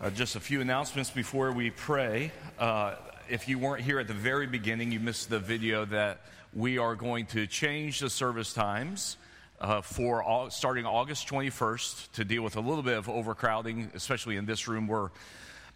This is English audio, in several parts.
Uh, just a few announcements before we pray. Uh, if you weren't here at the very beginning, you missed the video that we are going to change the service times uh, for all, starting August 21st to deal with a little bit of overcrowding, especially in this room. We're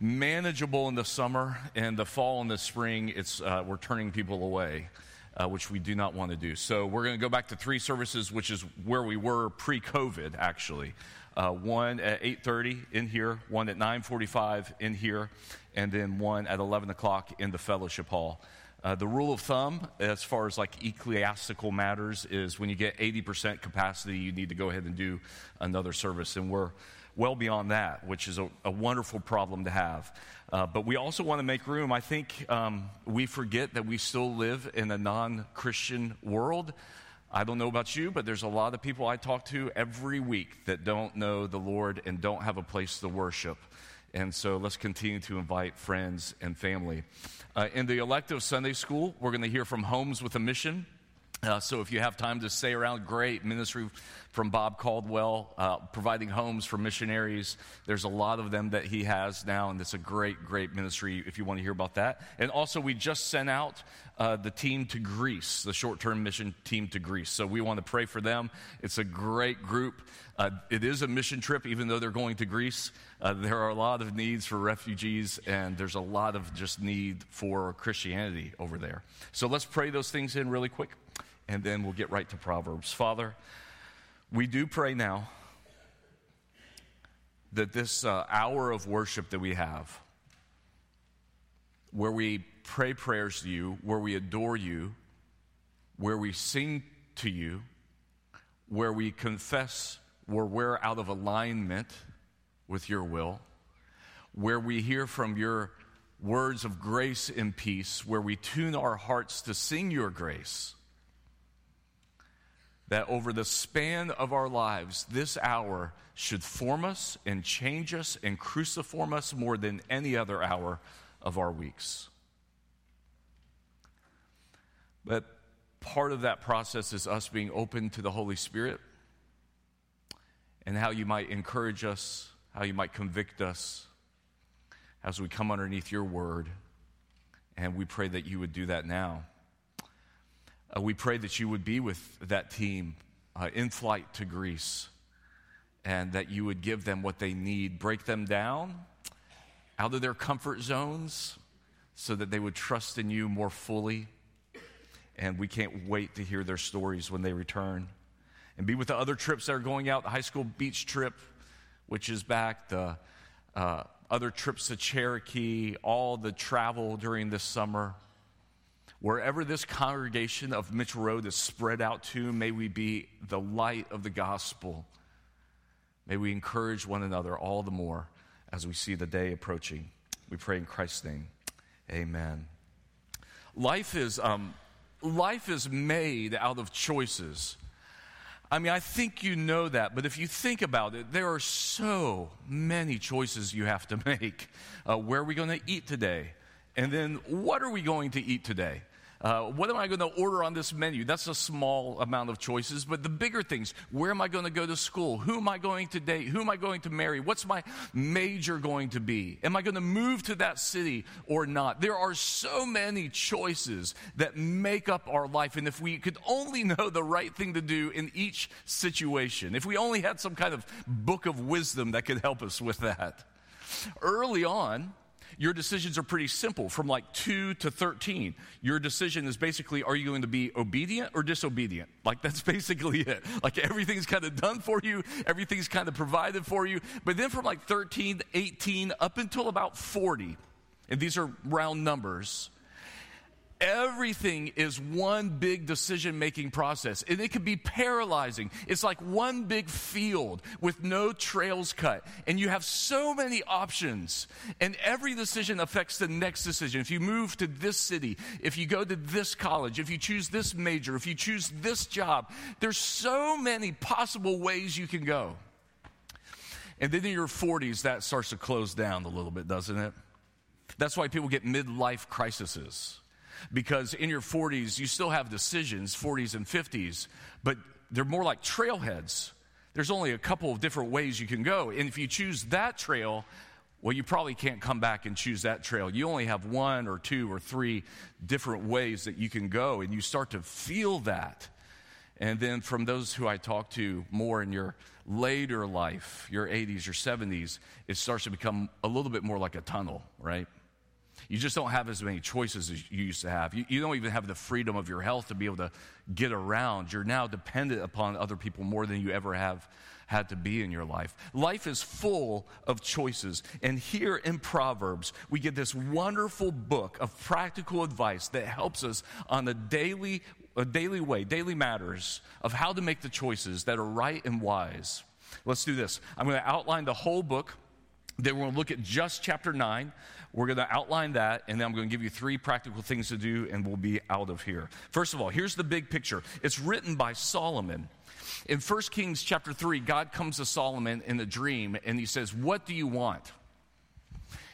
manageable in the summer and the fall and the spring. It's uh, we're turning people away. Uh, which we do not want to do. So we're going to go back to three services, which is where we were pre-COVID, actually uh, one at 8.30 in here, one at 9.45 in here, and then one at 11 o'clock in the fellowship hall. Uh, the rule of thumb, as far as like ecclesiastical matters, is when you get 80% capacity, you need to go ahead and do another service. And we're well beyond that, which is a, a wonderful problem to have. Uh, but we also want to make room. I think um, we forget that we still live in a non Christian world. I don't know about you, but there's a lot of people I talk to every week that don't know the Lord and don't have a place to worship. And so let's continue to invite friends and family. Uh, in the elective Sunday school, we're going to hear from Homes with a Mission. Uh, so if you have time to stay around, great ministry from Bob Caldwell, uh, providing homes for missionaries. There's a lot of them that he has now, and it's a great, great ministry if you want to hear about that. And also, we just sent out uh, the team to Greece, the short term mission team to Greece. So we want to pray for them. It's a great group. Uh, it is a mission trip, even though they're going to Greece. Uh, there are a lot of needs for refugees, and there's a lot of just need for Christianity over there. So let's pray those things in really quick, and then we'll get right to Proverbs. Father, we do pray now that this uh, hour of worship that we have, where we pray prayers to you, where we adore you, where we sing to you, where we confess where we're out of alignment with your will, where we hear from your words of grace and peace, where we tune our hearts to sing your grace. That over the span of our lives, this hour should form us and change us and cruciform us more than any other hour of our weeks. But part of that process is us being open to the Holy Spirit and how you might encourage us, how you might convict us as we come underneath your word. And we pray that you would do that now. Uh, we pray that you would be with that team uh, in flight to Greece and that you would give them what they need, break them down out of their comfort zones so that they would trust in you more fully. And we can't wait to hear their stories when they return and be with the other trips that are going out the high school beach trip, which is back, the uh, other trips to Cherokee, all the travel during this summer. Wherever this congregation of Mitchell Road is spread out to, may we be the light of the gospel. May we encourage one another all the more as we see the day approaching. We pray in Christ's name. Amen. Life is, um, life is made out of choices. I mean, I think you know that, but if you think about it, there are so many choices you have to make. Uh, where are we going to eat today? And then what are we going to eat today? Uh, what am I going to order on this menu? That's a small amount of choices, but the bigger things where am I going to go to school? Who am I going to date? Who am I going to marry? What's my major going to be? Am I going to move to that city or not? There are so many choices that make up our life, and if we could only know the right thing to do in each situation, if we only had some kind of book of wisdom that could help us with that. Early on, your decisions are pretty simple from like 2 to 13. Your decision is basically are you going to be obedient or disobedient? Like that's basically it. Like everything's kind of done for you, everything's kind of provided for you. But then from like 13, to 18 up until about 40, and these are round numbers, Everything is one big decision making process, and it can be paralyzing. It's like one big field with no trails cut, and you have so many options, and every decision affects the next decision. If you move to this city, if you go to this college, if you choose this major, if you choose this job, there's so many possible ways you can go. And then in your 40s, that starts to close down a little bit, doesn't it? That's why people get midlife crises because in your 40s, you still have decisions, 40s and 50s, but they're more like trailheads. There's only a couple of different ways you can go. And if you choose that trail, well, you probably can't come back and choose that trail. You only have one or two or three different ways that you can go, and you start to feel that. And then from those who I talk to more in your later life, your 80s, your 70s, it starts to become a little bit more like a tunnel, right? You just don't have as many choices as you used to have. You, you, don't even have the freedom of your health to be able to get around. You're now dependent upon other people more than you ever have had to be in your life. Life is full of choices. And here in Proverbs, we get this wonderful book of practical advice that helps us on a daily, a daily way, daily matters of how to make the choices that are right and wise. Let's do this. I'm going to outline the whole book. Then we're going to look at just chapter 9. We're going to outline that, and then I'm going to give you three practical things to do, and we'll be out of here. First of all, here's the big picture it's written by Solomon. In 1 Kings chapter 3, God comes to Solomon in a dream, and he says, What do you want?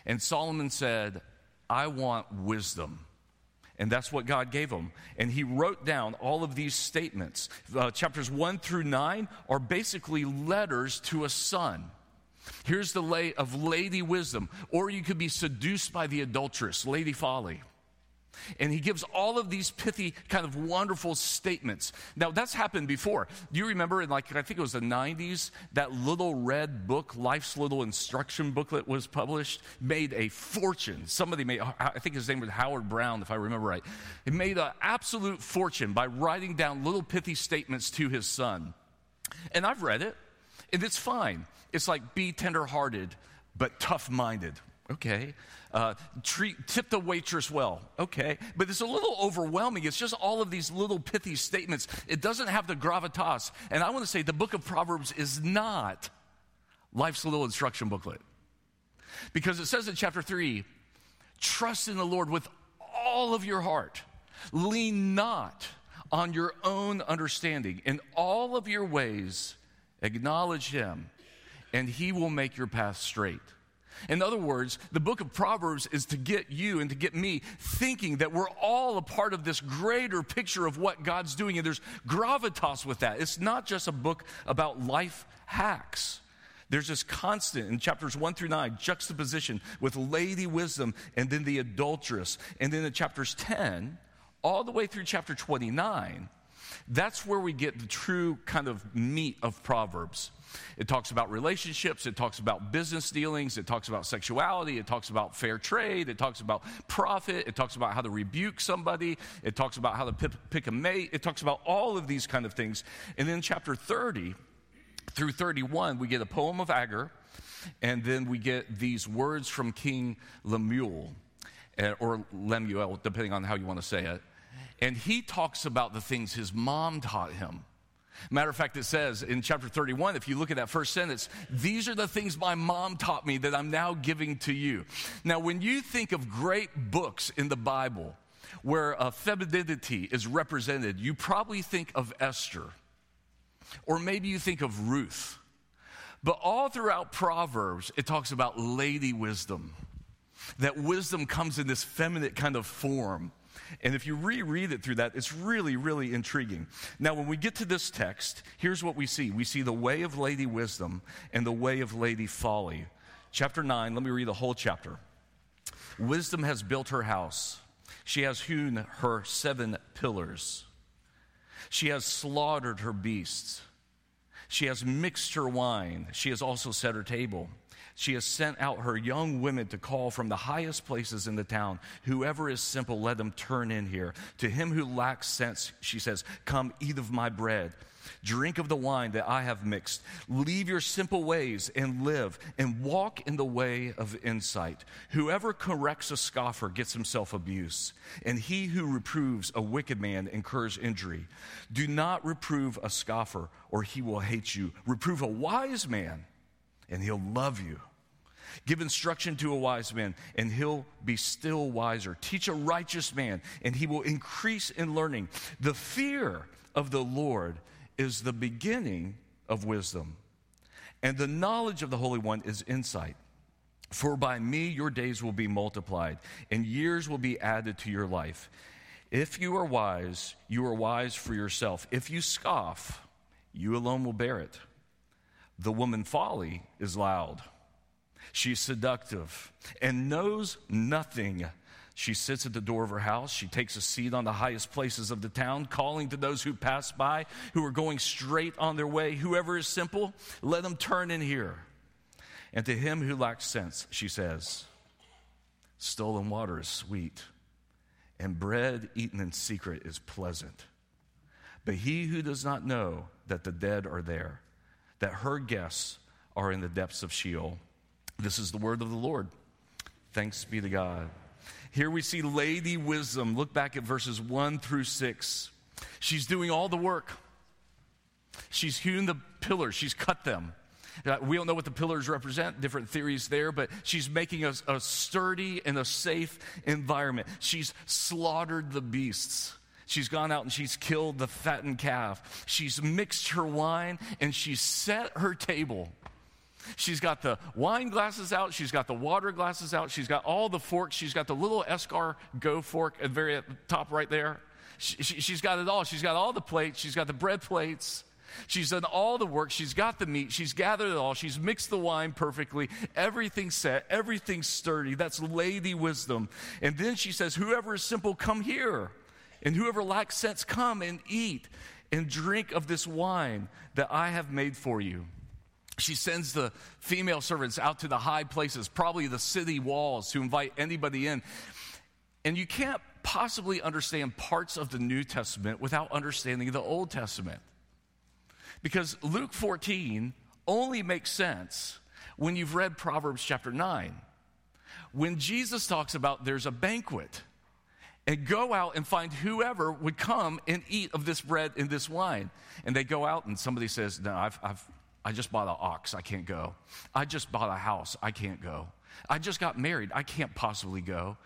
And Solomon said, I want wisdom. And that's what God gave him. And he wrote down all of these statements. Uh, chapters 1 through 9 are basically letters to a son. Here's the lay of Lady Wisdom, or you could be seduced by the adulteress, Lady Folly. And he gives all of these pithy, kind of wonderful statements. Now, that's happened before. Do you remember in, like, I think it was the 90s, that little red book, Life's Little Instruction booklet, was published? Made a fortune. Somebody made, uh, I think his name was Howard Brown, if I remember right. He made an absolute fortune by writing down little pithy statements to his son. And I've read it, and it's fine. It's like be tenderhearted, but tough minded. Okay. Uh, treat, tip the waitress well. Okay. But it's a little overwhelming. It's just all of these little pithy statements. It doesn't have the gravitas. And I want to say the book of Proverbs is not life's little instruction booklet. Because it says in chapter 3 trust in the Lord with all of your heart, lean not on your own understanding. In all of your ways, acknowledge Him and he will make your path straight. In other words, the book of Proverbs is to get you and to get me thinking that we're all a part of this greater picture of what God's doing. And there's gravitas with that. It's not just a book about life hacks. There's this constant in chapters 1 through 9 juxtaposition with lady wisdom and then the adulteress. And then in chapters 10, all the way through chapter 29, that's where we get the true kind of meat of Proverbs. It talks about relationships, it talks about business dealings, it talks about sexuality, it talks about fair trade, it talks about profit, it talks about how to rebuke somebody, it talks about how to pick, a mate, it talks about all of these kind of things. And then chapter 30 through 31, we get a poem of Agur, and then we get these words from King Lemuel, eh, or Lemuel, depending on how you want to say it. And he talks about the things his mom taught him. Matter of fact, it says in chapter 31, if you look at that first sentence, these are the things my mom taught me that I'm now giving to you. Now, when you think of great books in the Bible where femininity is represented, you probably think of Esther, or maybe you think of Ruth. But all throughout Proverbs, it talks about lady wisdom. That wisdom comes in this feminine kind of form. And if you reread it through that, it's really, really intriguing. Now, when we get to this text, here's what we see we see the way of Lady Wisdom and the way of Lady Folly. Chapter 9, let me read the whole chapter. Wisdom has built her house, she has hewn her seven pillars, she has slaughtered her beasts, she has mixed her wine, she has also set her table. She has sent out her young women to call from the highest places in the town. Whoever is simple, let them turn in here. To him who lacks sense, she says, Come eat of my bread. Drink of the wine that I have mixed. Leave your simple ways and live, and walk in the way of insight. Whoever corrects a scoffer gets himself abuse, and he who reproves a wicked man incurs injury. Do not reprove a scoffer, or he will hate you. Reprove a wise man and he'll love you. Give instruction to a wise man, and he'll be still wiser. Teach a righteous man, and he will increase in learning. The fear of the Lord is the beginning of wisdom, and the knowledge of the Holy One is insight. For by me your days will be multiplied, and years will be added to your life. If you are wise, you are wise for yourself. If you scoff, you alone will bear it. The woman folly is loud She's seductive and knows nothing. She sits at the door of her house. She takes a seat on the highest places of the town, calling to those who pass by, who are going straight on their way. Whoever is simple, let him turn in here. And to him who lacks sense, she says, Stolen water is sweet, and bread eaten in secret is pleasant. But he who does not know that the dead are there, that her guests are in the depths of Sheol, this is the word of the Lord. Thanks be to God. Here we see Lady Wisdom. Look back at verses 1 through 6. She's doing all the work. She's hewn the pillars, she's cut them. We don't know what the pillars represent, different theories there, but she's making a, a sturdy and a safe environment. She's slaughtered the beasts. She's gone out and she's killed the fattened calf. She's mixed her wine and she's set her table. She's got the wine glasses out. She's got the water glasses out. She's got all the forks. She's got the little escargot go fork at the very top right there. She, she, she's got it all. She's got all the plates. She's got the bread plates. She's done all the work. She's got the meat. She's gathered it all. She's mixed the wine perfectly. Everything's set. Everything's sturdy. That's lady wisdom. And then she says, Whoever is simple, come here. And whoever lacks sense, come and eat and drink of this wine that I have made for you she sends the female servants out to the high places, probably the city walls, to invite anybody in. And you can't possibly understand parts of the New Testament without understanding the Old Testament. Because Luke 14 only makes sense when you've read Proverbs chapter 9. When Jesus talks about there's a banquet, and go out and find whoever would come and eat of this bread and this wine. And they go out, and somebody says, No, I've, I've, I just bought an ox, I can't go. I just bought a house, I can't go. I just got married, I can't possibly go.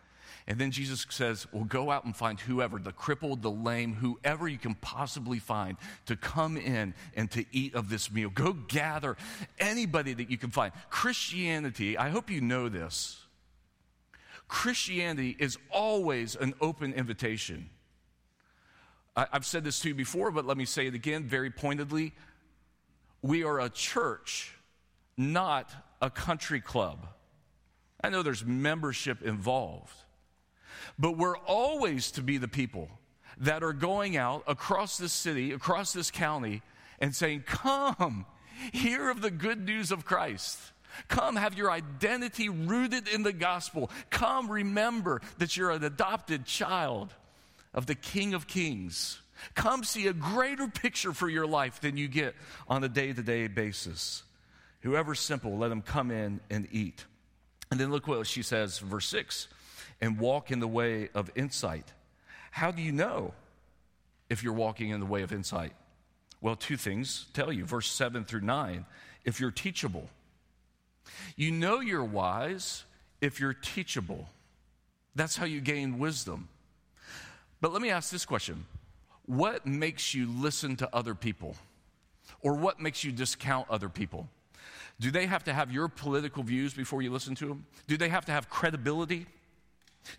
And then Jesus says, Well, go out and find whoever, the crippled, the lame, whoever you can possibly find to come in and to eat of this meal. Go gather anybody that you can find. Christianity, I hope you know this. Christianity is always an open invitation. I've said this to you before, but let me say it again very pointedly we are a church, not a country club. I know there's membership involved, but we're always to be the people that are going out across this city, across this county, and saying, Come, hear of the good news of Christ. Come, have your identity rooted in the gospel. Come, remember that you're an adopted child of the King of Kings Come see a greater picture for your life than you get on a day to day basis. Whoever's simple, let him come in and eat. And then look what she says, verse 6 and walk in the way of insight. How do you know if you're walking in the way of insight? Well, two things tell you. Verse 7 through 9 if you're teachable. You know you're wise if you're teachable. That's how you gain wisdom. But let me ask this question what makes you listen to other people? Or what makes you discount other people? Do they have to have your political views before you listen to them? Do they have to have credibility?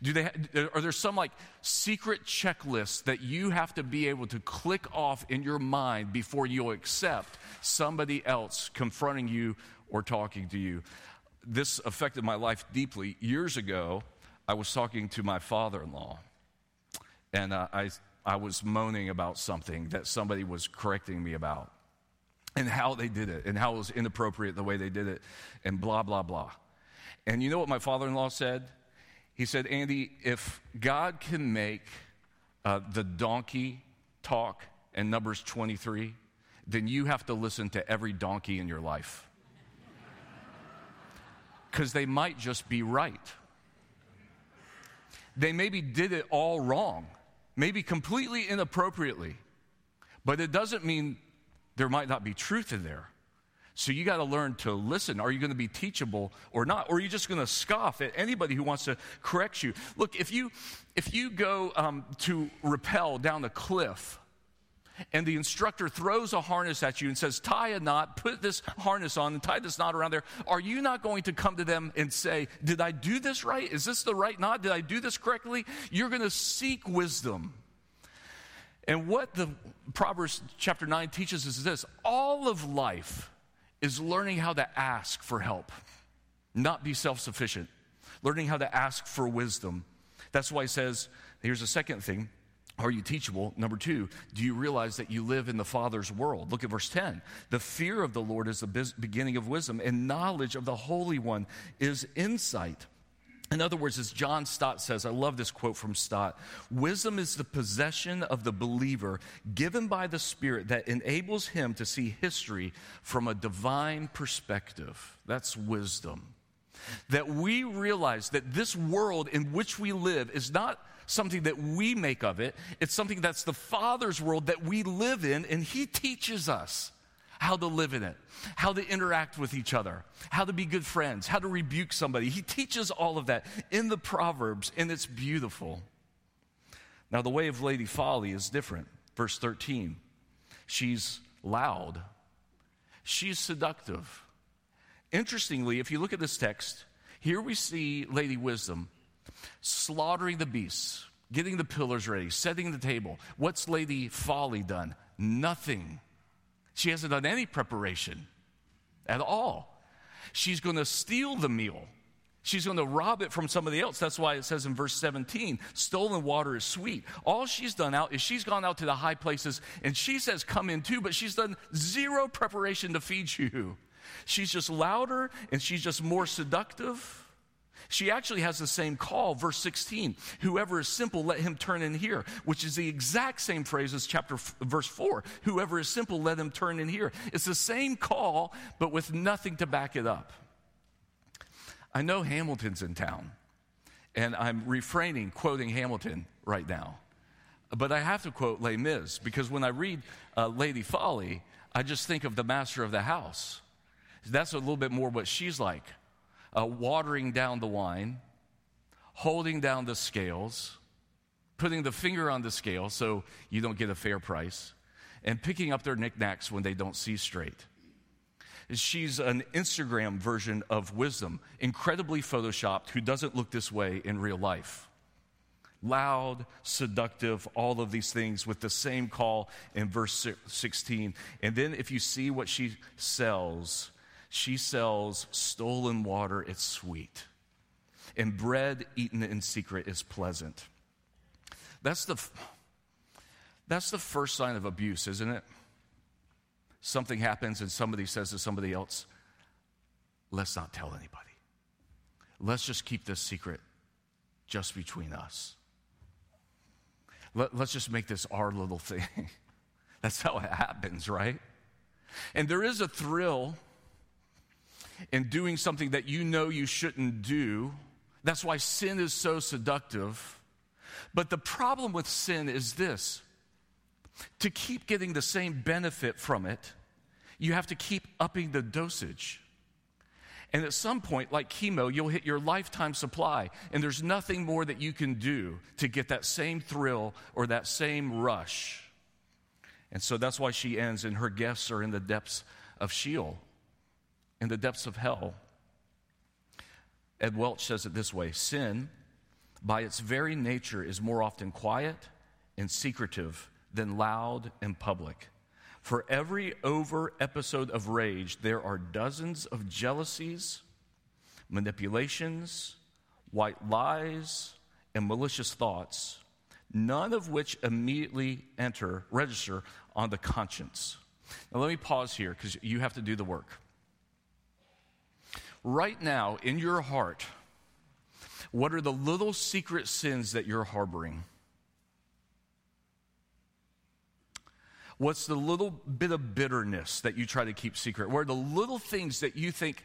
Do they, are there some like secret checklist that you have to be able to click off in your mind before you'll accept somebody else confronting you or talking to you? This affected my life deeply. Years ago, I was talking to my father in law, and uh, I I was moaning about something that somebody was correcting me about and how they did it and how it was inappropriate the way they did it and blah, blah, blah. And you know what my father in law said? He said, Andy, if God can make uh, the donkey talk in Numbers 23, then you have to listen to every donkey in your life. Because they might just be right. They maybe did it all wrong maybe completely inappropriately, but it doesn't mean there might not be truth in there. So you got to learn to listen. Are you going to be teachable or not? Or are you just going to scoff at anybody who wants to correct you? Look, if you if you go um, to rappel down a cliff and the instructor throws a harness at you and says, tie a knot, put this harness on, and tie this knot around there, are you not going to come to them and say, Did I do this right? Is this the right knot? Did I do this correctly? You're going to seek wisdom. And what the Proverbs chapter 9 teaches is this all of life is learning how to ask for help. not be self sufficient, learning how to ask for wisdom. That's why he says, here's a second thing. Are you teachable? Number two, do you realize that you live in the Father's world? Look at verse 10. The fear of the Lord is the beginning of wisdom, and knowledge of the Holy One is insight. In other words, as John Stott says, I love this quote from Stott wisdom is the possession of the believer given by the Spirit that enables him to see history from a divine perspective. That's wisdom. That we realize that this world in which we live is not something that we make of it, it's something that's the Father's world that we live in, and He teaches us how to live in it, how to interact with each other, how to be good friends, how to rebuke somebody. He teaches all of that in the Proverbs, and it's beautiful. Now, the way of Lady Folly is different. Verse 13 she's loud, she's seductive. Interestingly, if you look at this text, here we see Lady Wisdom slaughtering the beasts, getting the pillars ready, setting the table. What's Lady Folly done? Nothing. She hasn't done any preparation at all. She's going to steal the meal. She's going to rob it from somebody else. That's why it says in verse 17, stolen water is sweet. All she's done out is she's gone out to the high places and she says, Come in too, but she's done zero preparation to feed you. She's just louder and she's just more seductive. She actually has the same call, verse 16. Whoever is simple, let him turn in here, which is the exact same phrase as chapter verse 4. Whoever is simple, let him turn in here. It's the same call, but with nothing to back it up. I know Hamilton's in town, and I'm refraining quoting Hamilton right now. But I have to quote Les Mis because when I read uh, Lady Folly, I just think of the master of the house. That's a little bit more what she's like uh, watering down the wine, holding down the scales, putting the finger on the scale so you don't get a fair price, and picking up their knickknacks when they don't see straight. She's an Instagram version of wisdom, incredibly photoshopped, who doesn't look this way in real life. Loud, seductive, all of these things with the same call in verse 16. And then if you see what she sells, she sells stolen water, it's sweet. And bread eaten in secret is pleasant. That's the, that's the first sign of abuse, isn't it? Something happens and somebody says to somebody else, let's not tell anybody. Let's just keep this secret just between us. Let, us just make this our little thing. That's how it happens, right? And there is a thrill in doing something that you know you shouldn't do. That's why sin is so seductive. But the problem with sin is this to keep getting the same benefit from it, you have to keep upping the dosage. And at some point, like chemo, you'll hit your lifetime supply, and there's nothing more that you can do to get that same thrill or that same rush. And so that's why she ends, and her guests are in the depths of Sheol in the depths of hell. Ed Welch says it this way Sin, by its very nature, is more often quiet and secretive than loud and public. For every over episode of rage, there are dozens of jealousies, manipulations, white lies, and malicious thoughts, none of which immediately enter, register on the conscience. Now, let me pause here because you have to do the work right now in your heart, what are the little secret sins that you're harboring? What's the little bit of bitterness that you try to keep secret? What are the little things that you think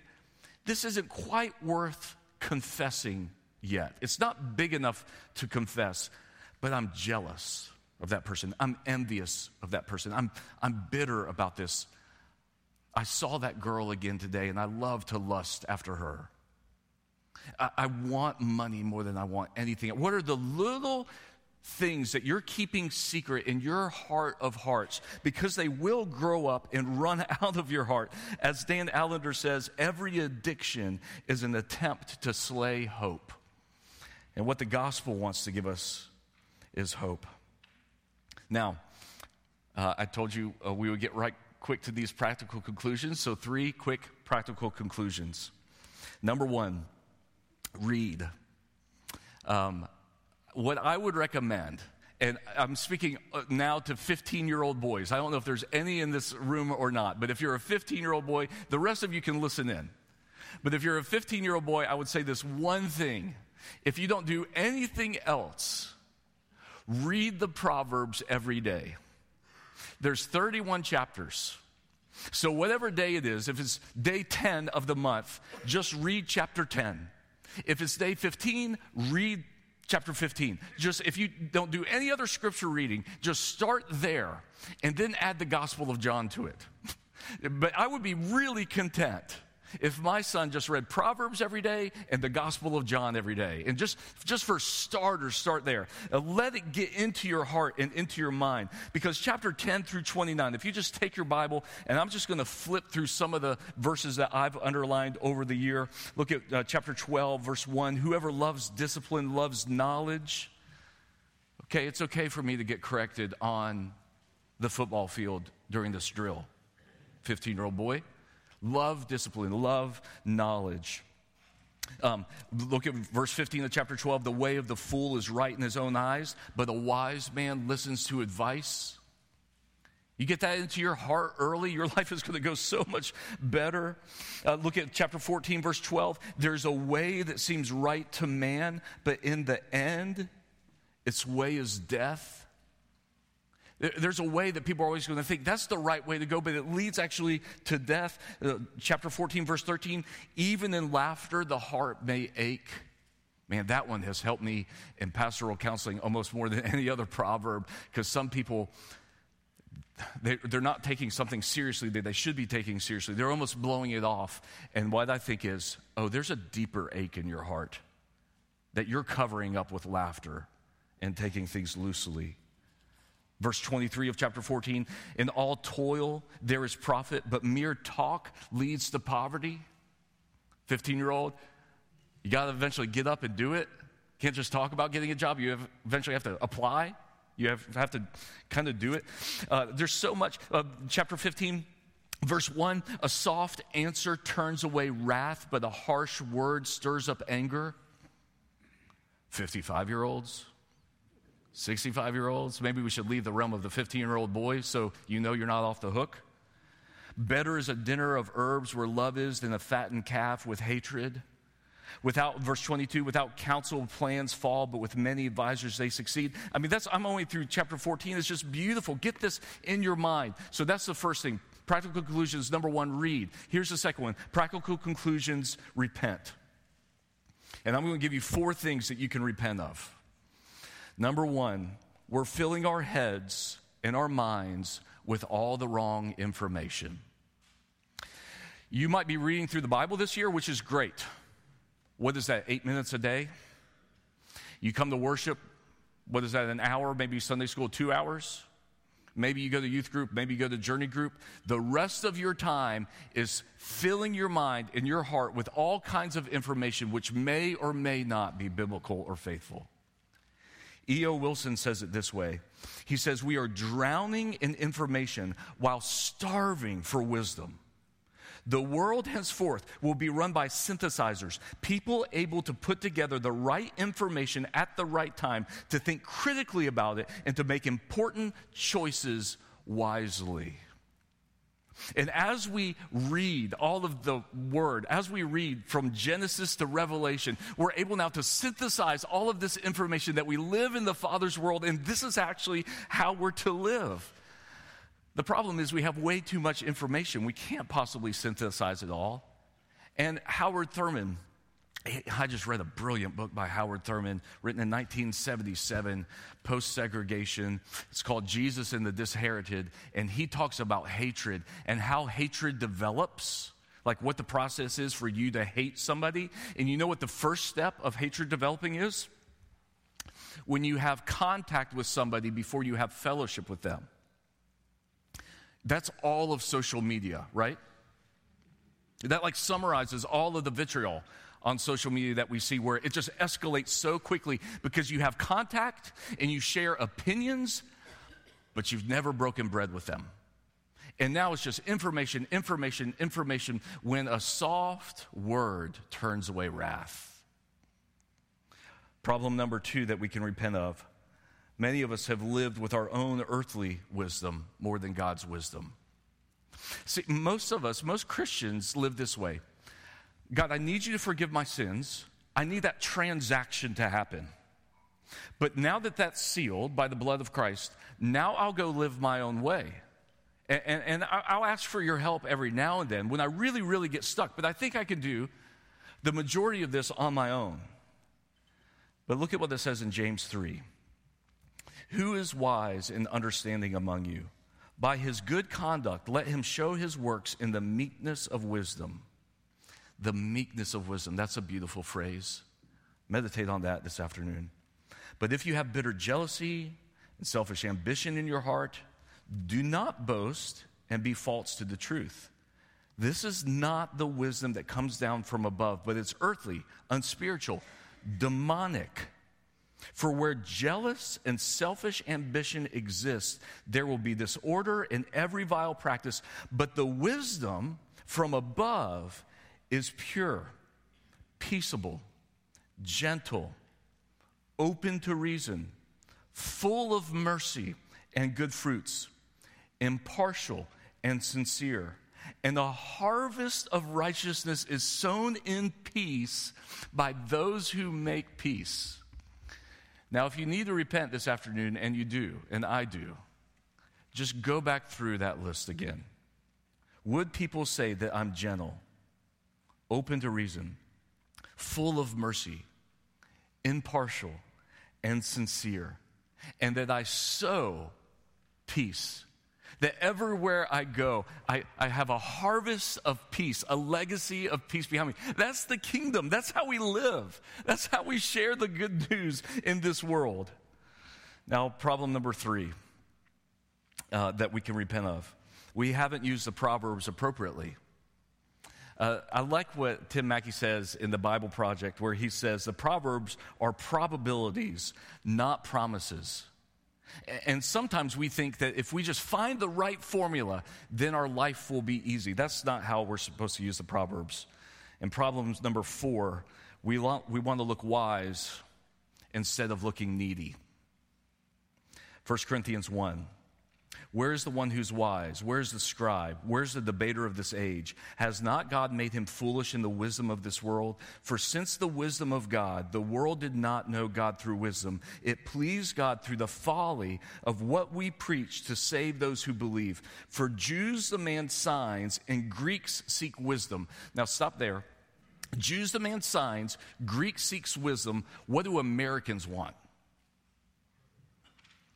this isn't quite worth confessing yet? It's not big enough to confess, but I'm jealous of that person. I'm envious of that person. I'm, I'm bitter about this I saw that girl again today and I love to lust after her. I, I want money more than I want anything. What are the little things that you're keeping secret in your heart of hearts because they will grow up and run out of your heart. As Dan Allender says, every addiction is an attempt to slay hope. And what the gospel wants to give us is hope. Now, uh, I told you uh, we would get right quick to these practical conclusions. So, three quick practical conclusions. Number one, read. Um, what I would recommend, and I'm speaking uh, now to 15 year old boys. I don't know if there's any in this room or not, but if you're a 15 year old boy, the rest of you can listen in. But if you're a 15 year old boy, I would say this one thing. If you don't do anything else, read the Proverbs every day. There's 31 chapters. So, whatever day it is, if it's day 10 of the month, just read chapter 10. If it's day 15, read chapter 15. Just if you don't do any other scripture reading, just start there and then add the Gospel of John to it. but I would be really content if my son just read Proverbs every day and the Gospel of John every day. And just, just for starters, start there. Uh, let it get into your heart and into your mind. Because chapter 10 through 29, if you just take your Bible, and I'm just going to flip through some of the verses that I've underlined over the year. Look at uh, chapter 12, verse 1. Whoever loves discipline loves knowledge. Okay, it's okay for me to get corrected on the football field during this drill. 15 year old boy. Love discipline, love knowledge. Um, look at verse 15 of chapter 12. The way of the fool is right in his own eyes, but a wise man listens to advice. You get that into your heart early, your life is going to go so much better. Uh, look at chapter 14, verse 12. There's a way that seems right to man, but in the end, its way is death. There's a way that people are always going to think that's the right way to go, but it leads actually to death. Uh, chapter 14, verse 13 even in laughter, the heart may ache. Man, that one has helped me in pastoral counseling almost more than any other proverb because some people, they, are not taking something seriously that they should be taking seriously. They're almost blowing it off. And what I think is, oh, there's a deeper ache in your heart that you're covering up with laughter and taking things loosely. Verse 23 of chapter 14 In all toil there is profit, but mere talk leads to poverty. 15 year old, you got to eventually get up and do it. Can't just talk about getting a job, you have, eventually have to apply. You have, have to kind of do it. Uh, there's so much. Uh, chapter 15, verse 1 A soft answer turns away wrath, but a harsh word stirs up anger. 55 year olds, 65 year olds, maybe we should leave the realm of the 15 year old boy so you know you're not off the hook. Better is a dinner of herbs where love is than a fattened calf with hatred. Without, verse 22, without counsel, plans fall, but with many advisors, they succeed. I mean, that's, I'm only through chapter 14. It's just beautiful. Get this in your mind. So that's the first thing. Practical conclusions, number one, read. Here's the second one practical conclusions, repent. And I'm going to give you four things that you can repent of. Number one, we're filling our heads and our minds with all the wrong information. You might be reading through the Bible this year, which is great. What is that, eight minutes a day? You come to worship, what is that, an hour, maybe Sunday school, two hours? Maybe you go to youth group, maybe you go to journey group. The rest of your time is filling your mind and your heart with all kinds of information which may or may not be biblical or faithful. E.O. Wilson says it this way He says, We are drowning in information while starving for wisdom. The world henceforth will be run by synthesizers, people able to put together the right information at the right time, to think critically about it, and to make important choices wisely. And as we read all of the word, as we read from Genesis to Revelation, we're able now to synthesize all of this information that we live in the Father's world, and this is actually how we're to live. The problem is we have way too much information. We can't possibly synthesize it all. And Howard Thurman, I just read a brilliant book by Howard Thurman, written in 1977, post segregation. It's called Jesus and the Disinherited. And he talks about hatred and how hatred develops, like what the process is for you to hate somebody. And you know what the first step of hatred developing is? When you have contact with somebody before you have fellowship with them. That's all of social media, right? That like summarizes all of the vitriol on social media that we see where it just escalates so quickly because you have contact and you share opinions, but you've never broken bread with them. And now it's just information, information, information when a soft word turns away wrath. Problem number two that we can repent of many of us have lived with our own earthly wisdom more than God's wisdom. See, most of us, most Christians live this way God, I need you to forgive my sins. I need that transaction to happen. But now that that's sealed by the blood of Christ, now I'll go live my own way. And, and, and, I'll ask for your help every now and then when I really, really get stuck. But I think I can do the majority of this on my own. But look at what it says in James 3 Who is wise and understanding among you? By his good conduct, let him show his works in the meekness of wisdom. The meekness of wisdom. That's a beautiful phrase. Meditate on that this afternoon. But if you have bitter jealousy and selfish ambition in your heart, do not boast and be false to the truth. This is not the wisdom that comes down from above, but it's earthly, unspiritual, demonic. For where jealous and selfish ambition exists, there will be disorder in every vile practice. But the wisdom from above is pure, peaceable, gentle, open to reason, full of mercy and good fruits impartial, and sincere. And the harvest of righteousness is sown in peace by those who make peace. Now, if you need to repent this afternoon, and you do, and I do, just go back through that list again. Would people say that I'm gentle, open to reason, full of mercy, impartial, and sincere, and that I sow peace that everywhere I go, I, I have a harvest of peace, a legacy of peace behind me. That's the kingdom. That's how we live. That's how we share the good news in this world. Now, problem number three uh, that we can repent of we haven't used the Proverbs appropriately. Uh, I like what Tim Mackie says in the Bible Project, where he says the Proverbs are probabilities, not promises. And sometimes we think that if we just find the right formula, then our life will be easy. That's not how we're supposed to use the Proverbs. And problems number four, we we want to look wise instead of looking needy. 1 Corinthians 1. Where's the one who's wise? Where's the scribe? Where's the debater of this age? Has not God made him foolish in the wisdom of this world? For since the wisdom of God, the world did not know God through wisdom, it pleased God through the folly of what we preach to save those who believe. For Jews demand signs, and Greeks seek wisdom. Now stop there. Jews demand signs, Greeks seeks wisdom. What do Americans want?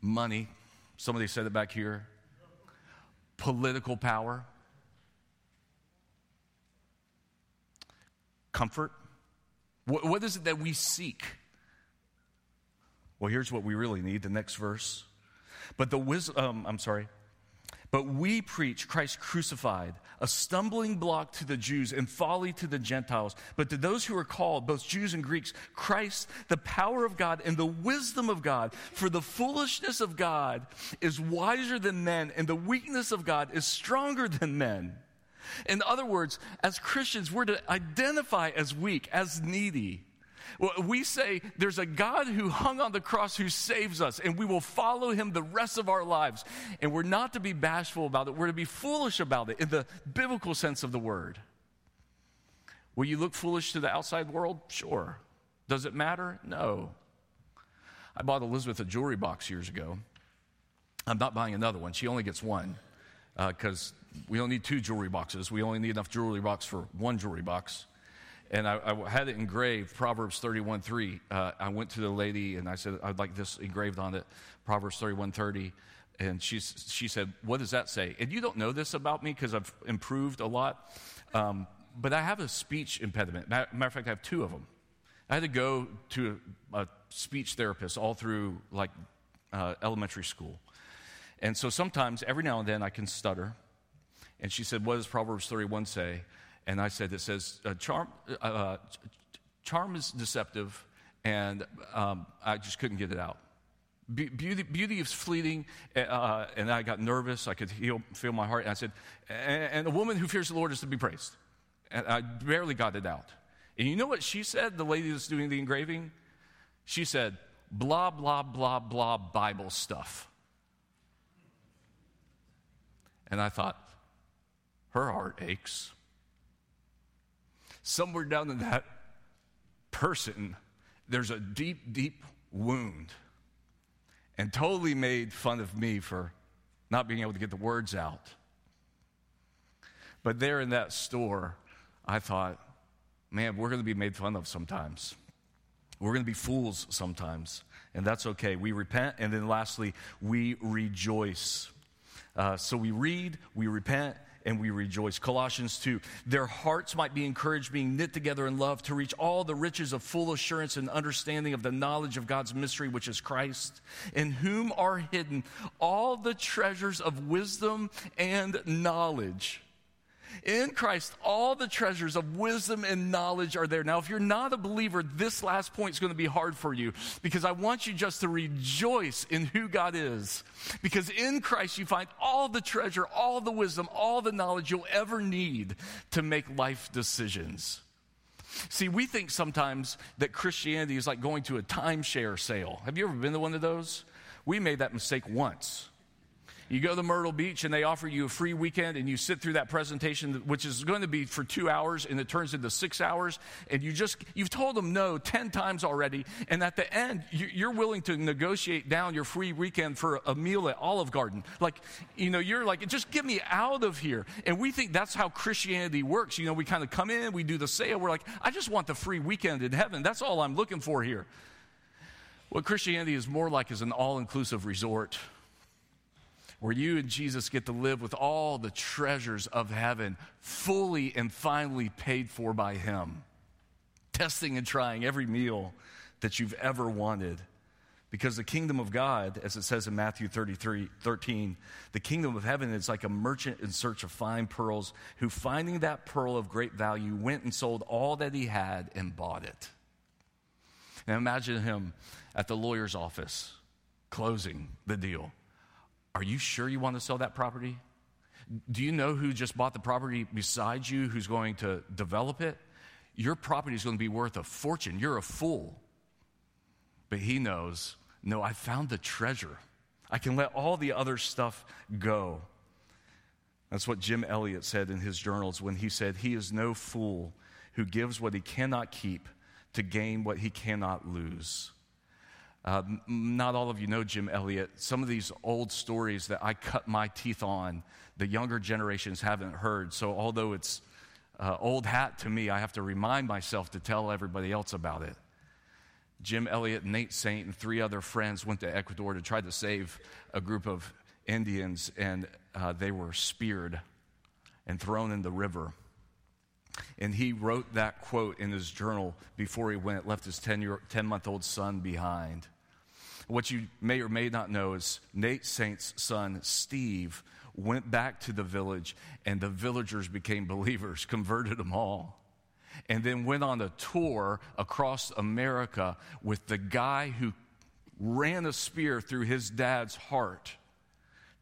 Money Somebody said it back here. Political power, comfort. What, what is it that we seek? Well, here's what we really need the next verse. But the wisdom, um, I'm sorry, but we preach Christ crucified, a stumbling block to the Jews and folly to the Gentiles. But to those who are called, both Jews and Greeks, Christ, the power of God and the wisdom of God. For the foolishness of God is wiser than men, and the weakness of God is stronger than men. In other words, as Christians, we're to identify as weak, as needy. Well, we say there's a God who hung on the cross who saves us, and we will follow him the rest of our lives. And we're not to be bashful about it, we're to be foolish about it in the biblical sense of the word. Will you look foolish to the outside world? Sure. Does it matter? No. I bought Elizabeth a jewelry box years ago. I'm not buying another one. She only gets one because uh, we don't need two jewelry boxes. We only need enough jewelry box for one jewelry box and I, I, had it engraved, Proverbs 31 3. Uh, I went to the lady and I said, I'd like this engraved on it, Proverbs 31 30. And she's, she said, What does that say? And you don't know this about me because I've improved a lot, um, but I have a speech impediment. Matter of fact, I have two of them. I had to go to a, a speech therapist all through like uh, elementary school. And so sometimes, every now and then, I can stutter. And she said, What does Proverbs 31 say? And I said, it says, uh, charm, uh, uh, charm is deceptive, and um, I just couldn't get it out. Beauty, beauty is fleeting, uh, and I got nervous. I could feel, feel my heart. And I said, and a woman who fears the Lord is to be praised. And I barely got it out. And you know what she said, the lady that's doing the engraving? She said, blah, blah, blah, blah Bible stuff. And I thought, her heart aches. Somewhere down in that person, there's a deep, deep wound and totally made fun of me for not being able to get the words out. But there in that store, I thought, man, we're going to be made fun of sometimes. We're going to be fools sometimes, and that's okay. We repent, and then lastly, we rejoice. Uh, so we read, we repent, and we rejoice. Colossians 2. Their hearts might be encouraged, being knit together in love, to reach all the riches of full assurance and understanding of the knowledge of God's mystery, which is Christ, in whom are hidden all the treasures of wisdom and knowledge. In Christ, all the treasures of wisdom and knowledge are there. Now, if you're not a believer, this last point is going to be hard for you because I want you just to rejoice in who God is. Because in Christ, you find all the treasure, all the wisdom, all the knowledge you'll ever need to make life decisions. See, we think sometimes that Christianity is like going to a timeshare sale. Have you ever been to one of those? We made that mistake once. You go to Myrtle Beach and they offer you a free weekend and you sit through that presentation, which is going to be for two hours and it turns into six hours. And you just, you've told them no 10 times already. And at the end, you're willing to negotiate down your free weekend for a meal at Olive Garden. Like, you know, you're like, just get me out of here. And we think that's how Christianity works. You know, we kind of come in, we do the sale. We're like, I just want the free weekend in heaven. That's all I'm looking for here. What Christianity is more like is an all inclusive resort where you and Jesus get to live with all the treasures of heaven, fully and finally paid for by Him. Testing and trying every meal that you've ever wanted. Because the kingdom of God, as it says in Matthew 33 13, the kingdom of heaven is like a merchant in search of fine pearls who, finding that pearl of great value, went and sold all that he had and bought it. Now imagine him at the lawyer's office closing the deal. Are you sure you want to sell that property? Do you know who just bought the property beside you who's going to develop it? Your property is going to be worth a fortune. You're a fool. But he knows, no, I found the treasure. I can let all the other stuff go. That's what Jim Elliot said in his journals when he said, He is no fool who gives what he cannot keep to gain what he cannot lose. Uh, not all of you know Jim Elliot. Some of these old stories that I cut my teeth on, the younger generations haven't heard. So, although it's uh, old hat to me, I have to remind myself to tell everybody else about it. Jim Elliot, Nate Saint, and three other friends went to Ecuador to try to save a group of Indians, and uh, they were speared and thrown in the river. And he wrote that quote in his journal before he went, left his 10, year, 10 month old son behind. What you may or may not know is Nate Saint's son, Steve, went back to the village, and the villagers became believers, converted them all. And then went on a tour across America with the guy who ran a spear through his dad's heart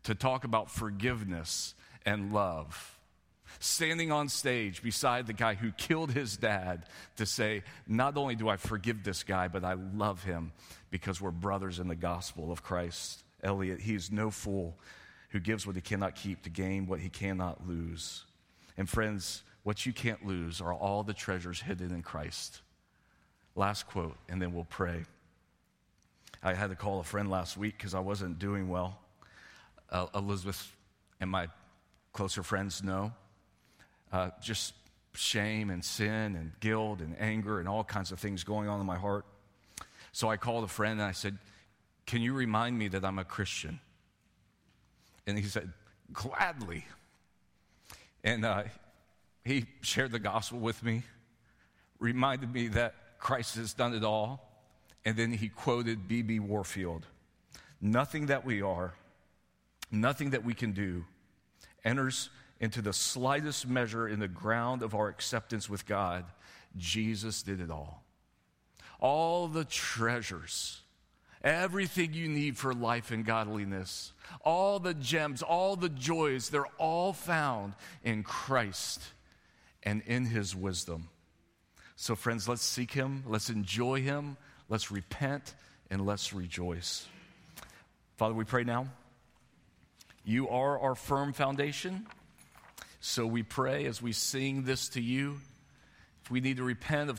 to talk about forgiveness and love standing on stage beside the guy who killed his dad to say, Not only do I forgive this guy, but I love him because we're brothers in the gospel of Christ. Elliot, he is no fool who gives what he cannot keep to gain what he cannot lose. And friends, what you can't lose are all the treasures hidden in Christ. Last quote, and then we'll pray. I had to call a friend last week because I wasn't doing well. Uh, Elizabeth and my closer friends know uh, just shame and sin and guilt and anger and all kinds of things going on in my heart. So I called a friend and I said, Can you remind me that I'm a Christian? And he said, Gladly. And uh, he shared the gospel with me, reminded me that Christ has done it all. And then he quoted B.B. Warfield Nothing that we are, nothing that we can do enters into the slightest measure in the ground of our acceptance with God, Jesus did it all. All the treasures Everything you need for life and godliness, all the gems, all the joys, they're all found in Christ and in His wisdom. So, friends, let's seek Him, let's enjoy Him, let's repent, and let's rejoice. Father, we pray now. You are our firm foundation. So we pray as we sing this to you. If we need to repent of